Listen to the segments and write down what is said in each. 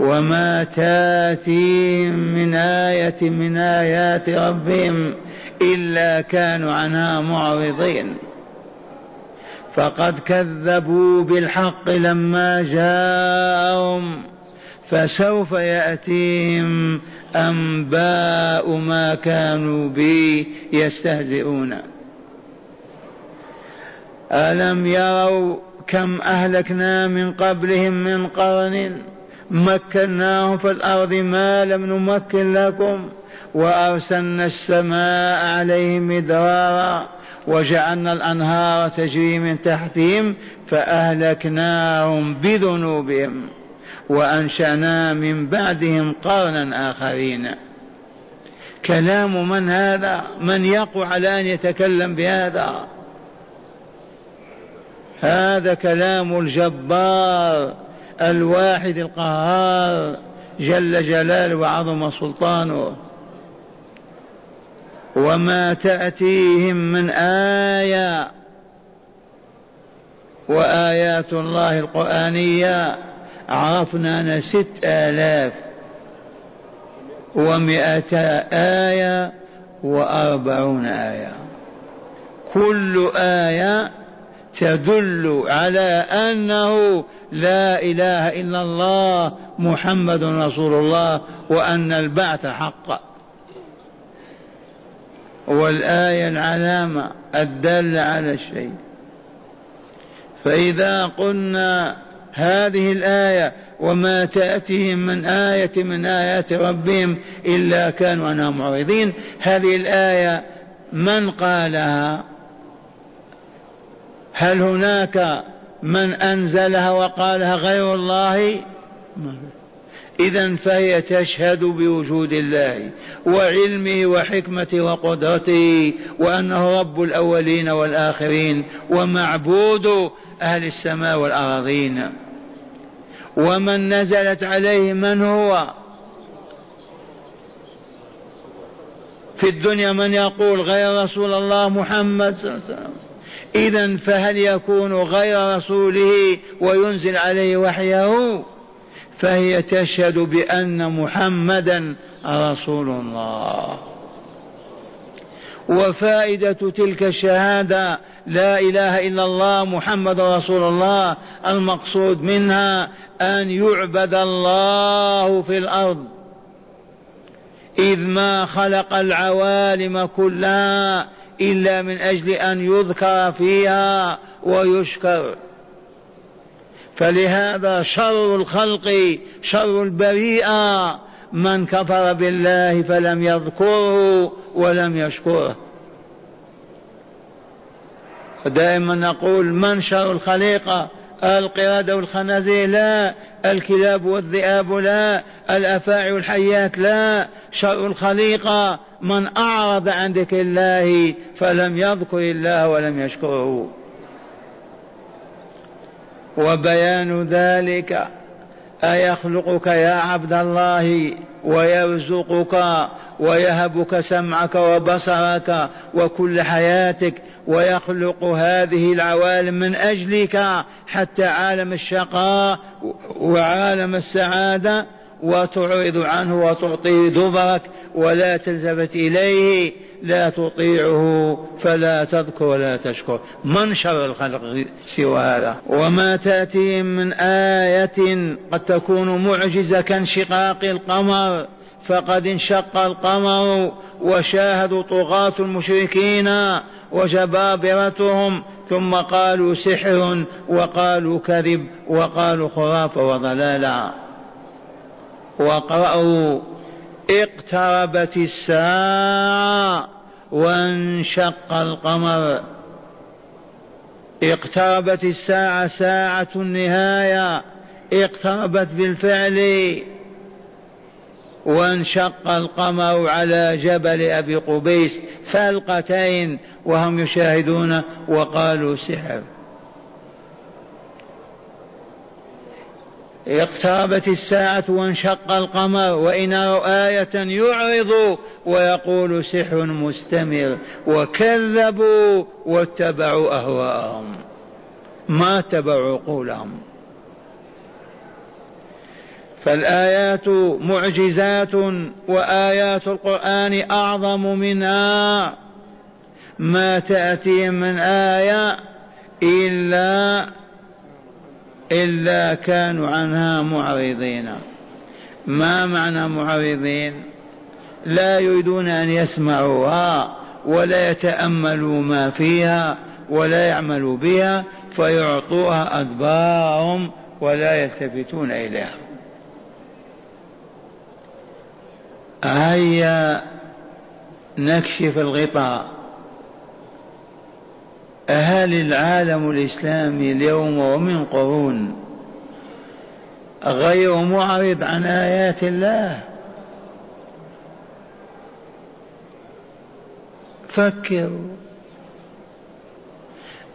وما تاتيهم من آية من آيات ربهم إلا كانوا عنها معرضين. فقد كذبوا بالحق لما جاءهم. فسوف يأتيهم أنباء ما كانوا به يستهزئون. ألم يروا كم أهلكنا من قبلهم من قرن مكناهم في الأرض ما لم نمكن لكم وأرسلنا السماء عليهم مدرارا وجعلنا الأنهار تجري من تحتهم فأهلكناهم بذنوبهم وأنشأنا من بعدهم قرنا آخرين. كلام من هذا؟ من يقوى على أن يتكلم بهذا؟ هذا كلام الجبار. الواحد القهار جل جلاله وعظم سلطانه. وما تأتيهم من آية وآيات الله القرآنية عرفنا ست آلاف ومئة آية وأربعون آية. كل آية تدل على أنه لا إله إلا الله محمد رسول الله وأن البعث حق. والآية العلامة الدالة على الشيء. فإذا قلنا هذه الآية وما تأتيهم من آية من آيات ربهم إلا كانوا عنها معرضين هذه الآية من قالها؟ هل هناك من أنزلها وقالها غير الله؟ إذا فهي تشهد بوجود الله وعلمه وحكمته وقدرته وأنه رب الأولين والآخرين ومعبود أهل السماء والأراضين. ومن نزلت عليه من هو؟ في الدنيا من يقول غير رسول الله محمد صلى الله عليه وسلم. إذا فهل يكون غير رسوله وينزل عليه وحيه؟ فهي تشهد بأن محمدا رسول الله. وفائدة تلك الشهادة لا إله إلا الله محمد رسول الله المقصود منها أن يعبد الله في الأرض. إذ ما خلق العوالم كلها إلا من أجل أن يذكر فيها ويشكر. فلهذا شر الخلق شر البريئة. من كفر بالله فلم يذكره ولم يشكره. دائما نقول من شر الخليقة؟ القردة والخنازير. لا الكلاب والذئاب لا الأفاعي والحيات لا شر الخليقة من أعرض عن ذكر الله فلم يذكر الله ولم يشكره. وبيان ذلك أيخلقك يا عبد الله ويرزقك ويهبك سمعك وبصرك وكل حياتك ويخلق هذه العوالم من أجلك حتى عالم الشقاء وعالم السعادة وتعرض عنه وتعطيه دبرك ولا تلتفت إليه لا تطيعه فلا تذكر ولا تشكر. من شر الخلق سوى هذا؟ وما تأتيهم من آية قد تكون معجزة كانشقاق القمر. فقد انشق القمر وشاهدوا طغاة المشركين وجبابرتهم. ثم قالوا سحر وقالوا كذب وقالوا خرافة وضلالا واقرأوا اقتربت الساعة وانشق القمر. اقتربت الساعة ساعة النهاية اقتربت بالفعل وانشق القمر على جبل أبي قبيس فلقتين وهم يشاهدون وقالوا سحر. اقتربت الساعة وانشق القمر وإن رأوا آية يعرض ويقول سحر مستمر وكذبوا واتبعوا أهواءهم. ما اتبعوا عقولهم فالآيات معجزات وآيات القرآن أعظم منها. ما تأتي من آية إلا إلا كانوا عنها معرضين. ما معنى معرضين؟ لا يريدون أن يسمعوها ولا يتأملوا ما فيها ولا يعملوا بها فيعطوها أدبارهم ولا يلتفتون إليها. هيا نكشف الغطاء. هل العالم الإسلامي اليوم ومن قرون؟ غير معرض عن آيات الله. فكروا.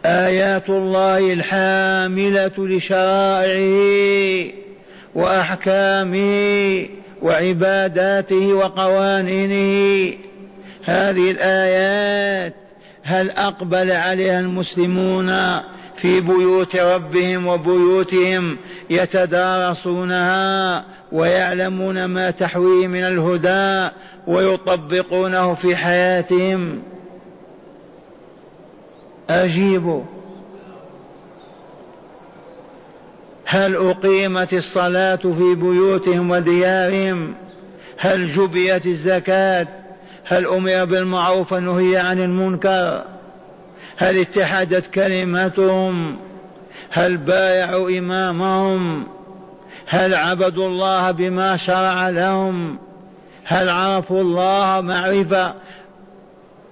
آيات الله الحاملة لشرائعه وأحكامه وعباداته وقوانينه. هذه الآيات هل أقبل عليها المسلمون في بيوت ربهم وبيوتهم يتدارسونها ويعلمون ما تحويه من الهدى ويطبقونه في حياتهم؟ أجيبوا هل أقيمت الصلاة في بيوتهم وديارهم؟ هل جبيت الزكاة؟ هل أمر بالمعروف ونهي عن المنكر؟ هل اتحدت كلمتهم؟ هل بايعوا إمامهم؟ هل عبدوا الله بما شرع لهم؟ هل عرفوا الله معرفة؟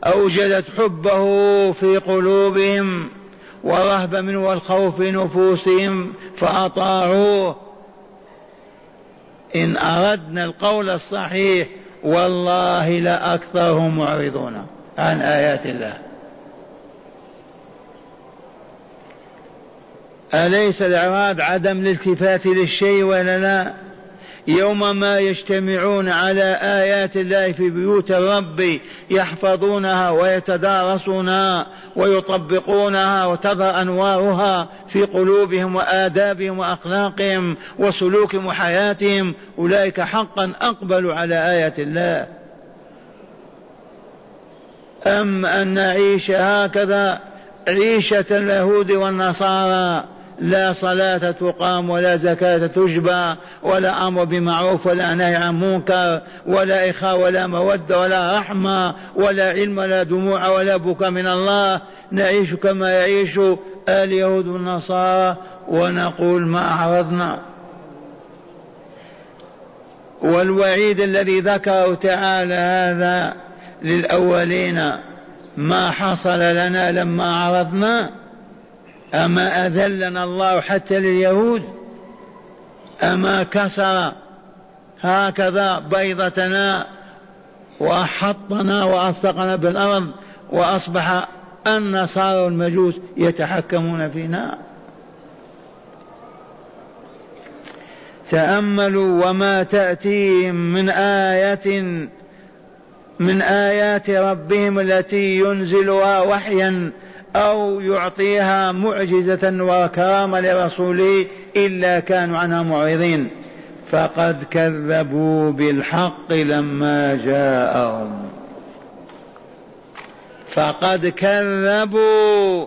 أوجدت حبه في قلوبهم ورهب منه والخوف في نفوسهم فأطاعوه. إن أردنا القول الصحيح والله لأكثرهم معرضون عن آيات الله. أليس الإعراض عدم الالتفات للشيء ولا لا؟ يوم ما يجتمعون على آيات الله في بيوت الرب يحفظونها ويتدارسونها ويطبقونها وتظهر أنوارها في قلوبهم وآدابهم وأخلاقهم وسلوكهم وحياتهم. أولئك حقا أقبلوا على آيات الله. أم أن نعيش هكذا عيشة اليهود والنصارى؟ لا صلاة تقام ولا زكاة تجبى ولا أمر بمعروف ولا نهي عن منكر ولا إخاء ولا مودة ولا رحمة ولا علم ولا دموع ولا بكاء من الله. نعيش كما يعيش اليهود والنصارى ونقول ما أعرضنا. والوعيد الذي ذكره تعالى هذا للأولين ما حصل لنا لما عرضنا أما أذلنا الله حتى لليهود؟ أما كسر هكذا بيضتنا وحطنا وألصقنا بالأرض وأصبح النصارى والمجوس يتحكمون فينا. تأملوا وما تأتيهم من آية من آيات ربهم التي ينزلها وحيا أو يعطيها معجزة وكرامة لرسوله إلا كانوا عنها معرضين. فقد كذبوا بالحق لما جاءهم. فقد كذبوا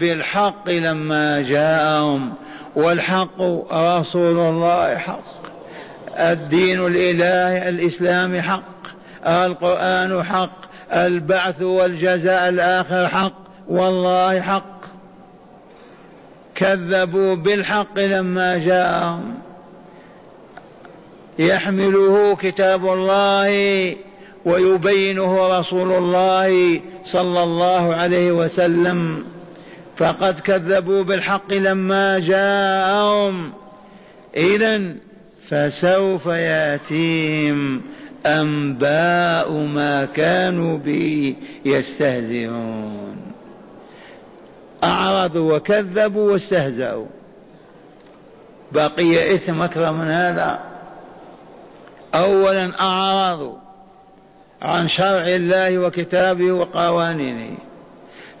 بالحق لما جاءهم. والحق رسول الله حق. الدين الإلهي الإسلام حق. القرآن حق. البعث والجزاء الآخر حق. والله حق. كذبوا بالحق لما جاءهم. يحمله كتاب الله ويبينه رسول الله صلى الله عليه وسلم. فقد كذبوا بالحق لما جاءهم. اذا فسوف يأتيهم أنباء ما كانوا به يستهزئون. أعرضوا وكذبوا واستهزأوا. بقي إثم أكبر من هذا. أولا أعرضوا عن شرع الله وكتابه وقوانينه.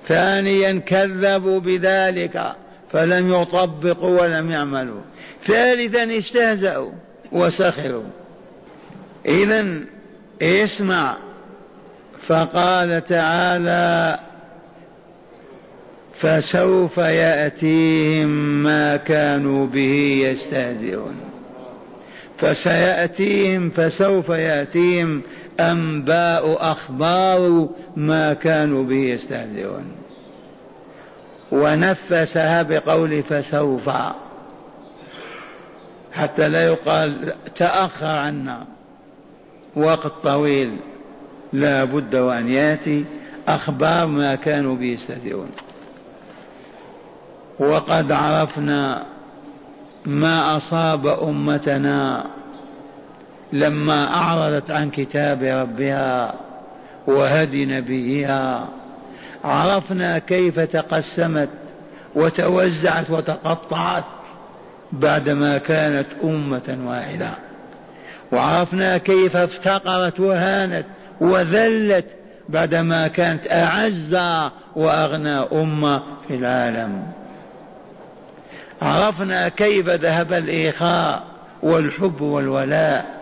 ثانيا كذبوا بذلك فلم يطبقوا ولم يعملوا. ثالثا استهزأوا وسخروا. إذا اسمع فقال تعالى فسوف يأتيهم ما كانوا به يستهزئون. فسيأتيهم فسوف يأتيهم أنباء أخبار ما كانوا به يستهزئون. ونفسها بقول فسوف حتى لا يقال تأخر عنا. وقت طويل لا بد وأن يأتي أخبار ما كانوا به يستهزئون. وقد عرفنا ما أصاب أمتنا لما أعرضت عن كتاب ربها وهدي نبيها. عرفنا كيف تقسمت وتوزعت وتقطعت بعدما كانت أمة واحدة. وعرفنا كيف افتقرت وهانت وذلت بعدما كانت أعز وأغنى أمة في العالم. عرفنا كيف ذهب الإخاء والحب والولاء.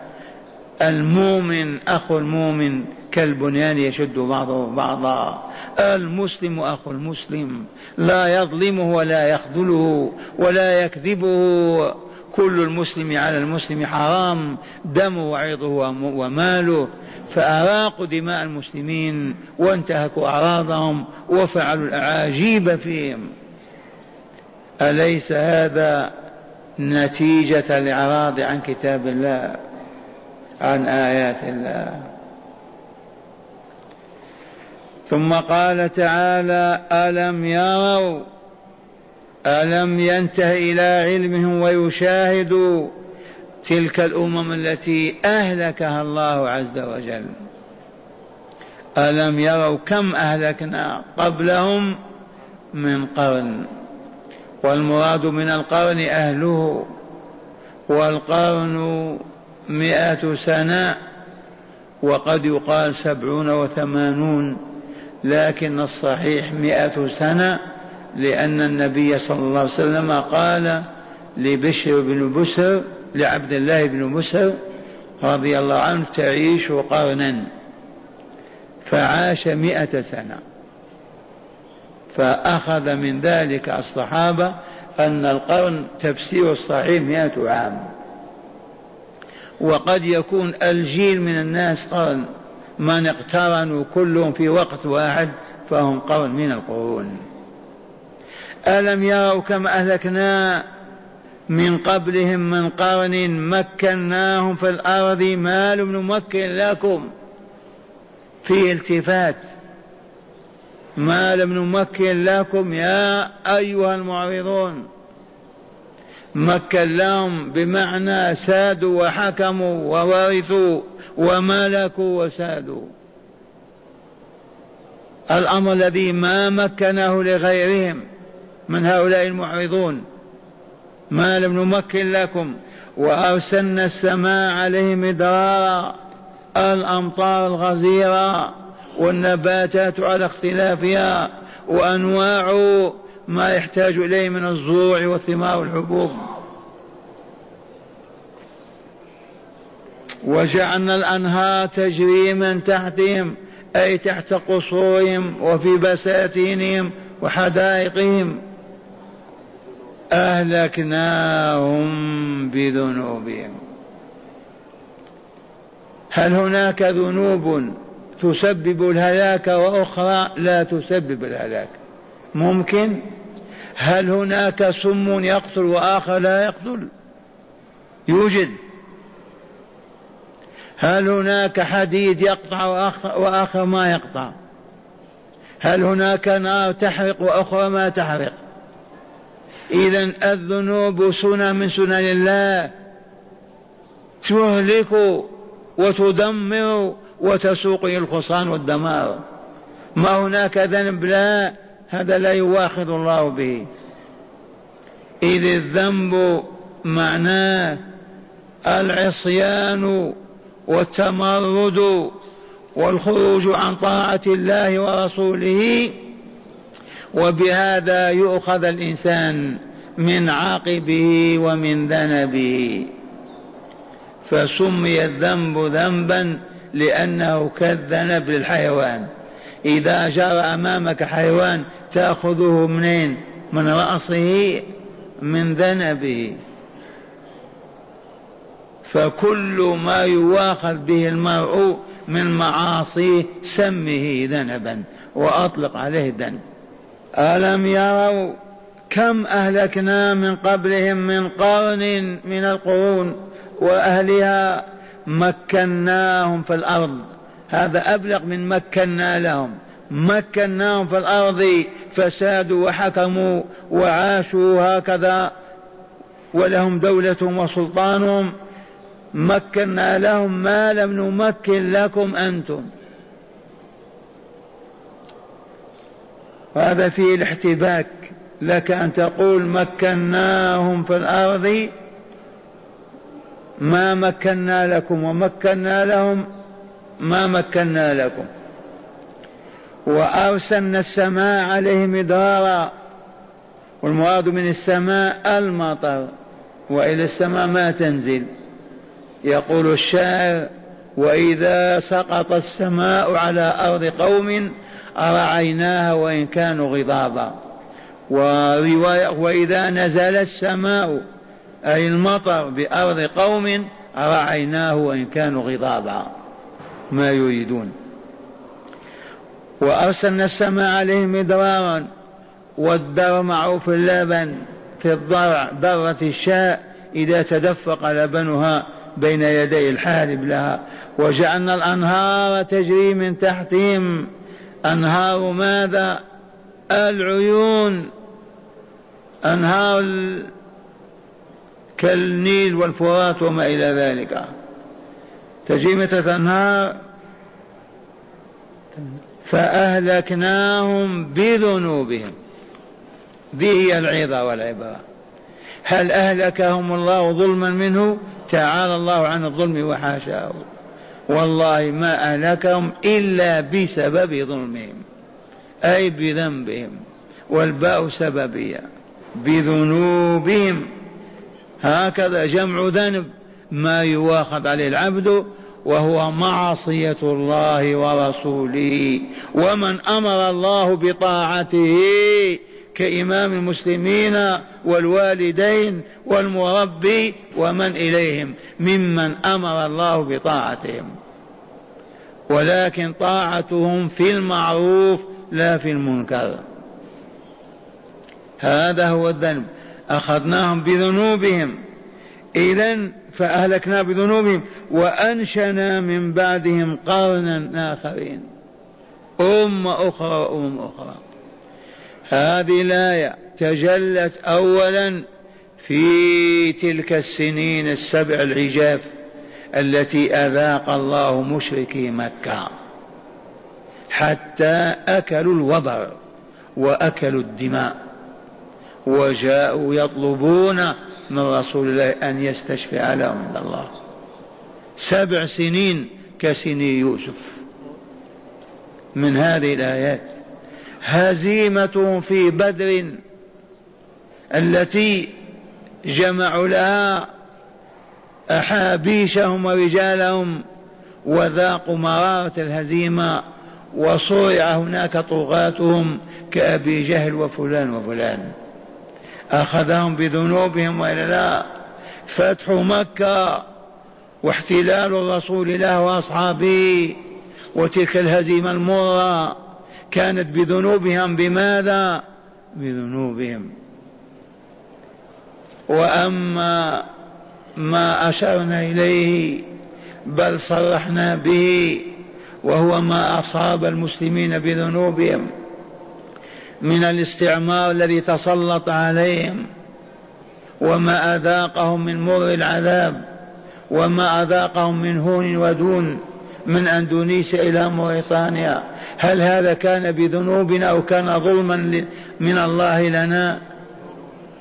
المؤمن أخو المؤمن كالبنيان يشد بعضه بعضا. المسلم أخو المسلم لا يظلمه ولا يخذله ولا يكذبه. كل المسلم على المسلم حرام دمه وعرضه وماله. فأراقوا دماء المسلمين وانتهكوا أعراضهم وفعلوا الأعاجيب فيهم. أليس هذا نتيجة الإعراض عن كتاب الله؟ عن آيات الله. ثم قال تعالى ألم يروا؟ ألم ينته إلى علمهم ويشاهدوا تلك الأمم التي أهلكها الله عز وجل؟ ألم يروا كم أهلكنا قبلهم من قرن؟ والمراد من القرن أهله والقرن مئة سنة وقد يقال سبعون وثمانون لكن الصحيح مئة سنة لأن النبي صلى الله عليه وسلم قال لبشر بن بسر لعبد الله بن بسر رضي الله عنه تعيش قرنا فعاش مئة سنة. فأخذ من ذلك الصحابة أن القرن تفسير الصحيح مئة عام. وقد يكون الجيل من الناس قرن. من اقترنوا كلهم في وقت واحد فهم قرن من القرون. ألم يروا كم أهلكنا من قبلهم من قرن مكناهم في الأرض؟ ما لم نمكن لكم. في التفات. ما لم نمكن لكم يا أيها المعرضون. مكن لهم بمعنى سادوا وحكموا وورثوا وملكوا وسادوا. الأمر الذي ما مكنه لغيرهم من هؤلاء المعرضون. ما لم نمكن لكم. وأرسلنا السماء عليهم مدرارا الأمطار الغزيرة. والنباتات على اختلافها وأنواع ما يحتاج إليه من الزروع والثمار والحبوب. وجعلنا الأنهار تجري من تحتهم أي تحت قصورهم وفي بساتينهم وحدائقهم. أهلكناهم بذنوبهم. هل هناك ذنوب؟ تسبب الهلاك وأخرى لا تسبب الهلاك. ممكن؟ هل هناك سم يقتل وآخر لا يقتل؟ يوجد. هل هناك حديد يقطع وآخر ما يقطع؟ هل هناك نار تحرق وأخرى ما تحرق؟ إذا الذنوب سنة من سنن الله. تهلك وتدمر وتسوق إلى الخسران والدمار. ما هناك ذنب؟ لا هذا لا يواخذ الله به. إذ الذنب معناه العصيان والتمرد والخروج عن طاعة الله ورسوله. وبهذا يؤخذ الإنسان من عاقبه ومن ذنبه. فسمي الذنب ذنبا لأنه كالذنب للحيوان إذا جرى أمامك حيوان تأخذه منين؟ من رأسه من ذنبه. فكل ما يواخذ به المرء من معاصيه سمه ذنبا وأطلق عليه الذنب. ألم يروا كم أهلكنا من قبلهم من قرن من القرون وأهلها مكناهم في الأرض. هذا أبلغ من مكنا لهم. مكناهم في الأرض فسادوا وحكموا وعاشوا هكذا ولهم دولتهم وسلطانهم مكنا لهم ما لم نمكن لكم أنتم. هذا فيه الاحتباك. لك أن تقول مكناهم في الأرض ما مكنا لكم ومكنا لهم ما مكنا لكم. وأرسلنا السماء عليهم مدرارا والمراد من السماء المطر وإلى السماء ما تنزل. يقول الشاعر وإذا سقط السماء على أرض قوم أرعيناها وإن كانوا غضابا. ورواية وإذا نزل السماء أي المطر بأرض قوم رعيناه وإن كانوا غضابا. ما يريدون. وأرسلنا السماء عليهم مدرارا والدر معروف اللبن في الضرع ذرة الشاء إذا تدفق لبنها بين يدي الحالب لها. وجعلنا الأنهار تجري من تحتهم. أنهار ماذا؟ العيون. أنهار كالنيل والفرات وما إلى ذلك. تجري مثل أنهار فأهلكناهم بذنوبهم. ذي هي العظة والعبرة. هل أهلكهم الله ظلما منه؟ تعالى الله عن الظلم وحاشاه. والله ما أهلكهم إلا بسبب ظلمهم أي بذنبهم والباء سببية بذنوبهم. هكذا جمع ذنب ما يواخذ عليه العبد وهو معصية الله ورسوله. ومن أمر الله بطاعته كإمام المسلمين والوالدين والمربي ومن إليهم ممن أمر الله بطاعتهم. ولكن طاعتهم في المعروف لا في المنكر. هذا هو الذنب. أخذناهم بذنوبهم. إذا فأهلكنا بذنوبهم وأنشنا من بعدهم قرنا آخرين. أمة أخرى وأمم أخرى. هذه الآية تجلت أولا في تلك السنين السبع العجاف التي أذاق الله مشركي مكة. حتى أكلوا الوبر وأكلوا الدماء. وجاءوا يطلبون من رسول الله أن يستشفع لهم عند الله سبع سنين كسني يوسف. من هذه الآيات. هزيمة في بدر التي جمعوا لها أحابيشهم ورجالهم وذاقوا مرارة الهزيمة وصرع هناك طغاتهم كأبي جهل وفلان وفلان. أخذهم بذنوبهم وإلا لا فتح مكة واحتلال الرسول له وأصحابه وتلك الهزيمة المرة كانت بذنوبهم بماذا؟ بذنوبهم. وأما ما أشرنا إليه بل صرحنا به وهو ما أصاب المسلمين بذنوبهم. من الاستعمار الذي تسلط عليهم وما أذاقهم من مر العذاب وما أذاقهم من هون ودون من أندونيسيا إلى موريتانيا. هل هذا كان بذنوبنا أو كان ظلما من الله لنا؟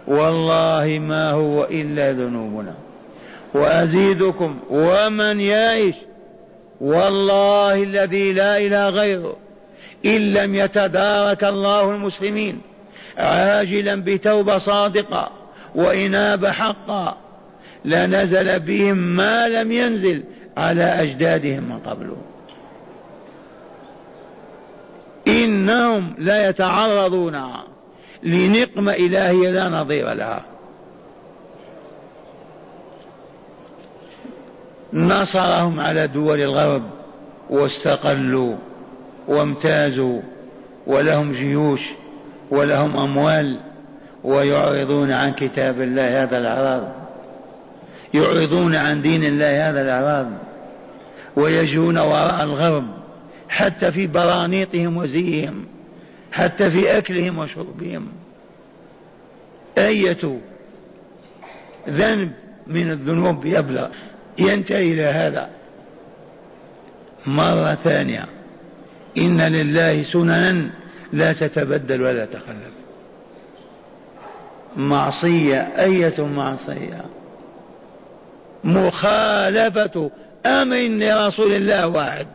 والله ما هو إلا ذنوبنا. وأزيدكم ومن يعيش والله الذي لا إله غيره. إن لم يتدارك الله المسلمين عاجلا بتوبة صادقة وانابه حقا لنزل بهم ما لم ينزل على أجدادهم من قبل. إنهم لا يتعرضون لنقمة إلهية لا نظير لها. نصرهم على دول الغرب واستقلوا. وامتازوا ولهم جيوش ولهم أموال ويعرضون عن كتاب الله هذا الأعراض. يعرضون عن دين الله هذا الأعراض. ويجون وراء الغرب حتى في برانيطهم وزيهم حتى في أكلهم وشربهم. أية ذنب من الذنوب يبلغ ينتهي إلى هذا. مرة ثانية. إن لله سننا لا تتبدل ولا تخلف. معصية أية معصية؟ مخالفة أمر لرسول الله واحد.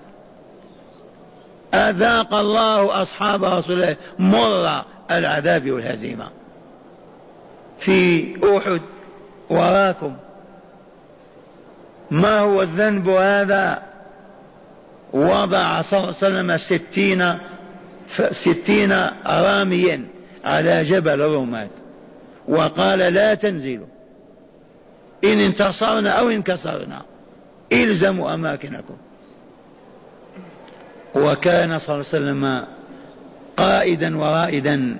أذاق الله أصحاب رسول الله مر العذاب والهزيمة. في أحد وراكم. ما هو الذنب هذا؟ وضع صلى الله عليه وسلم ستين ستين راميا على جبل الرومات وقال لا تنزلوا. إن انتصرنا أو انكسرنا إلزموا أماكنكم. وكان صلى الله عليه وسلم قائدا ورائدا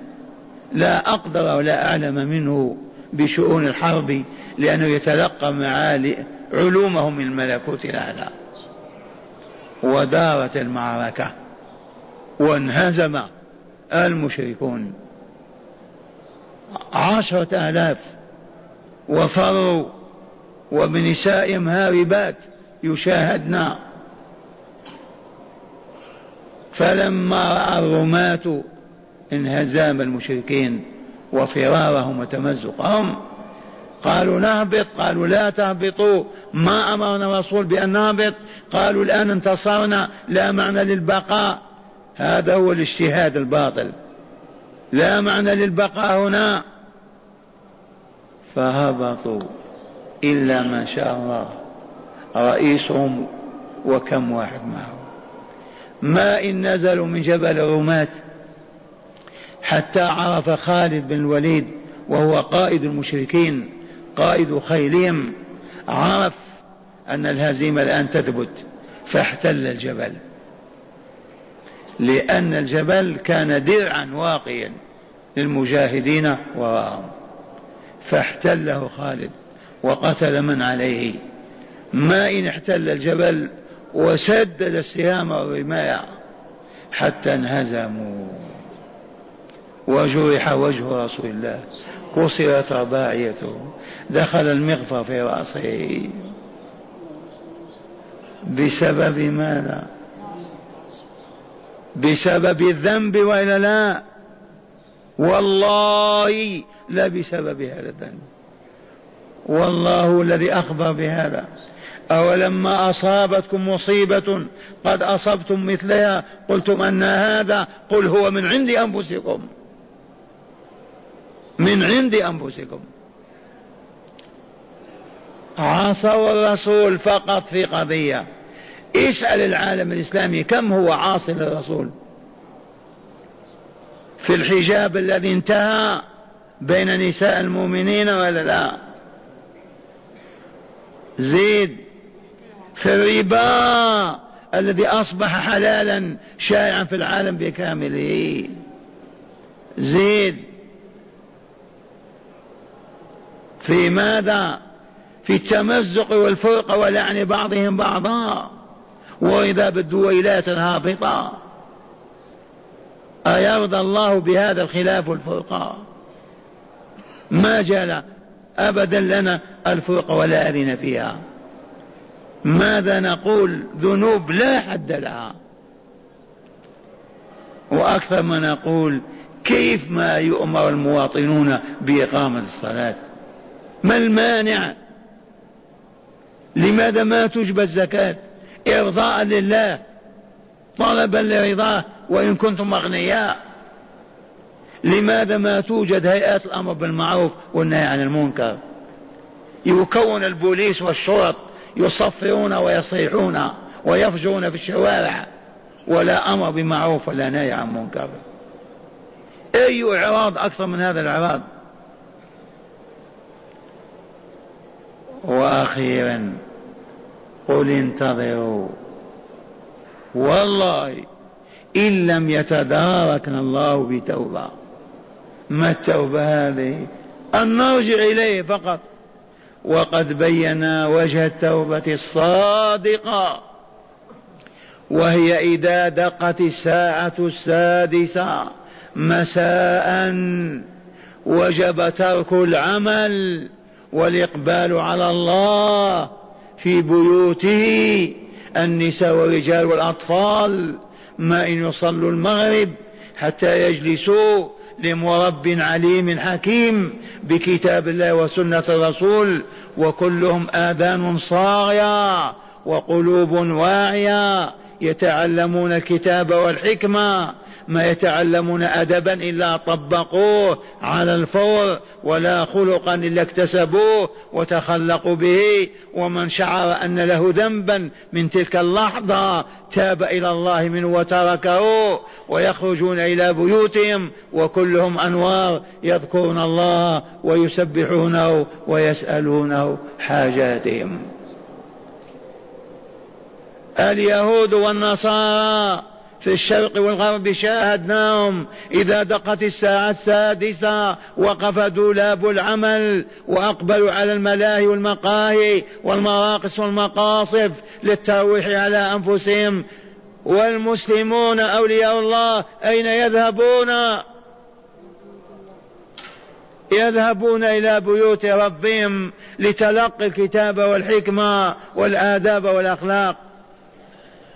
لا أقدر ولا أعلم منه بشؤون الحرب لأنه يتلقى معالي علومه من الملكوت الأعلى. ودارت المعركة وانهزم المشركون. عشرة آلاف وفروا وبنسائهم هاربات يشاهدن. فلما رأى الرماة انهزام المشركين وفرارهم وتمزقهم قالوا نهبط قالوا لا تهبطوا. ما أمرنا الرسول بأن نهبط قالوا الآن انتصرنا لا معنى للبقاء. هذا هو الاجتهاد الباطل. لا معنى للبقاء هنا. فهبطوا إلا ما شاء الله. رئيسهم وكم واحد معه ما إن نزلوا من جبل الرماة حتى عرف خالد بن الوليد وهو قائد المشركين. قائد خيلهم عرف أن الهزيمة الآن تثبت فاحتل الجبل. لأن الجبل كان درعا واقيا للمجاهدين وراءهم. فاحتله خالد وقتل من عليه. ما إن احتل الجبل وسدد السهام والرماية حتى انهزموا. وجرح وجه رسول الله. كسرت رباعيته. دخل المغفر في رأسه. بسبب ماذا؟ بسبب الذنب وإلا لا؟ والله لا بسبب هذا الذنب. والله الذي أخبر بهذا. أولما أصابتكم مصيبة قد أصبتم مثلها. قلتم أن هذا قل هو من عند أنفسكم. من عند أنفسكم. عصوا الرسول فقط في قضية. اسأل العالم الإسلامي كم هو عاصي للرسول. في الحجاب الذي انتهى بين نساء المؤمنين ولا لا؟ زيد في الربا الذي أصبح حلالا شائعا في العالم بكامله. زيد في ماذا؟ في التمزق والفرقة ولعن بعضهم بعضا وإذا بالدويلات الهابطة أيرضى الله بهذا الخلاف والفرقة ما جال أبدا لنا الفرقة ولا أذن فيها. ماذا نقول؟ ذنوب لا حد لها. وأكثر ما نقول كيف ما يؤمر المواطنون بإقامة الصلاة؟ ما المانع؟ لماذا ما تجبى الزكاة؟ إرضاء لله طلبا لرضاه وإن كنتم أغنياء. لماذا ما توجد هيئات الأمر بالمعروف والنهي عن المنكر؟ يكون البوليس والشرط يصفرون ويصيحون ويفجرون في الشوارع ولا أمر بمعروف ولا نهي عن منكر. أي إعراض أكثر من هذا الإعراض؟ وأخيرا قل انتظروا. والله إن لم يتداركنا الله بتوبة. ما التوبة هذه؟ أن نرجع إليه فقط. وقد بينا وجه التوبة الصادقة. وهي إذا دقت الساعة السادسة مساء وجب ترك العمل. والإقبال على الله في بيوته النساء والرجال والأطفال ما إن يصلوا المغرب حتى يجلسوا لمرب عليم حكيم بكتاب الله وسنة الرسول وكلهم آذان صاغية وقلوب واعية يتعلمون الكتاب والحكمة ما يتعلمون أدبا إلا طبقوه على الفور ولا خلقا إلا اكتسبوه وتخلقوا به. ومن شعر أن له ذنبا من تلك اللحظة تاب إلى الله منه وتركه ويخرجون إلى بيوتهم وكلهم أنوار يذكرون الله ويسبحونه ويسألونه حاجاتهم. اليهود والنصارى في الشرق والغرب شاهدناهم. إذا دقت الساعة السادسة وقف دولاب العمل وأقبلوا على الملاهي والمقاهي والمراقص والمقاصف للترويح على أنفسهم. والمسلمون أولياء الله أين يذهبون؟ يذهبون إلى بيوت ربهم لتلقي الكتاب والحكمة والآداب والأخلاق.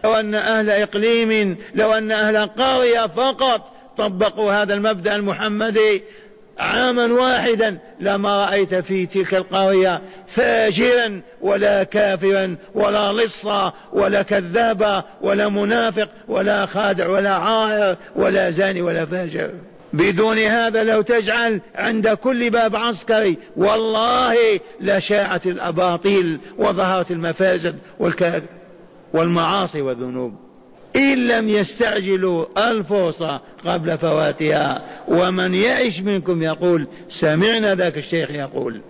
لو أن أهل إقليم لو أن أهل قرية فقط طبقوا هذا المبدأ المحمدي عاما واحدا لما رأيت في تلك القرية فاجرا ولا كافرا ولا لصا ولا كذابا ولا منافق ولا خادع ولا عائر ولا زاني ولا فاجر. بدون هذا لو تجعل عند كل باب عسكري والله لشاعت الأباطيل وظهرت المفاسد والكافر والمعاصي والذنوب. إن لم يستعجلوا الفرصة قبل فواتها ومن يعش منكم يقول سمعنا ذاك الشيخ يقول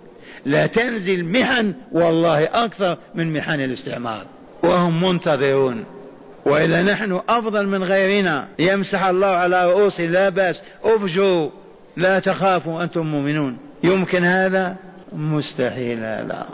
لا تنزل محن والله أكثر من محن الاستعمار. وهم منتظرون. وإلا نحن أفضل من غيرنا يمسح الله على رؤوس لا بأس. أفجوا! لا تخافوا أنتم مؤمنون. يمكن هذا؟ مستحيل هذا.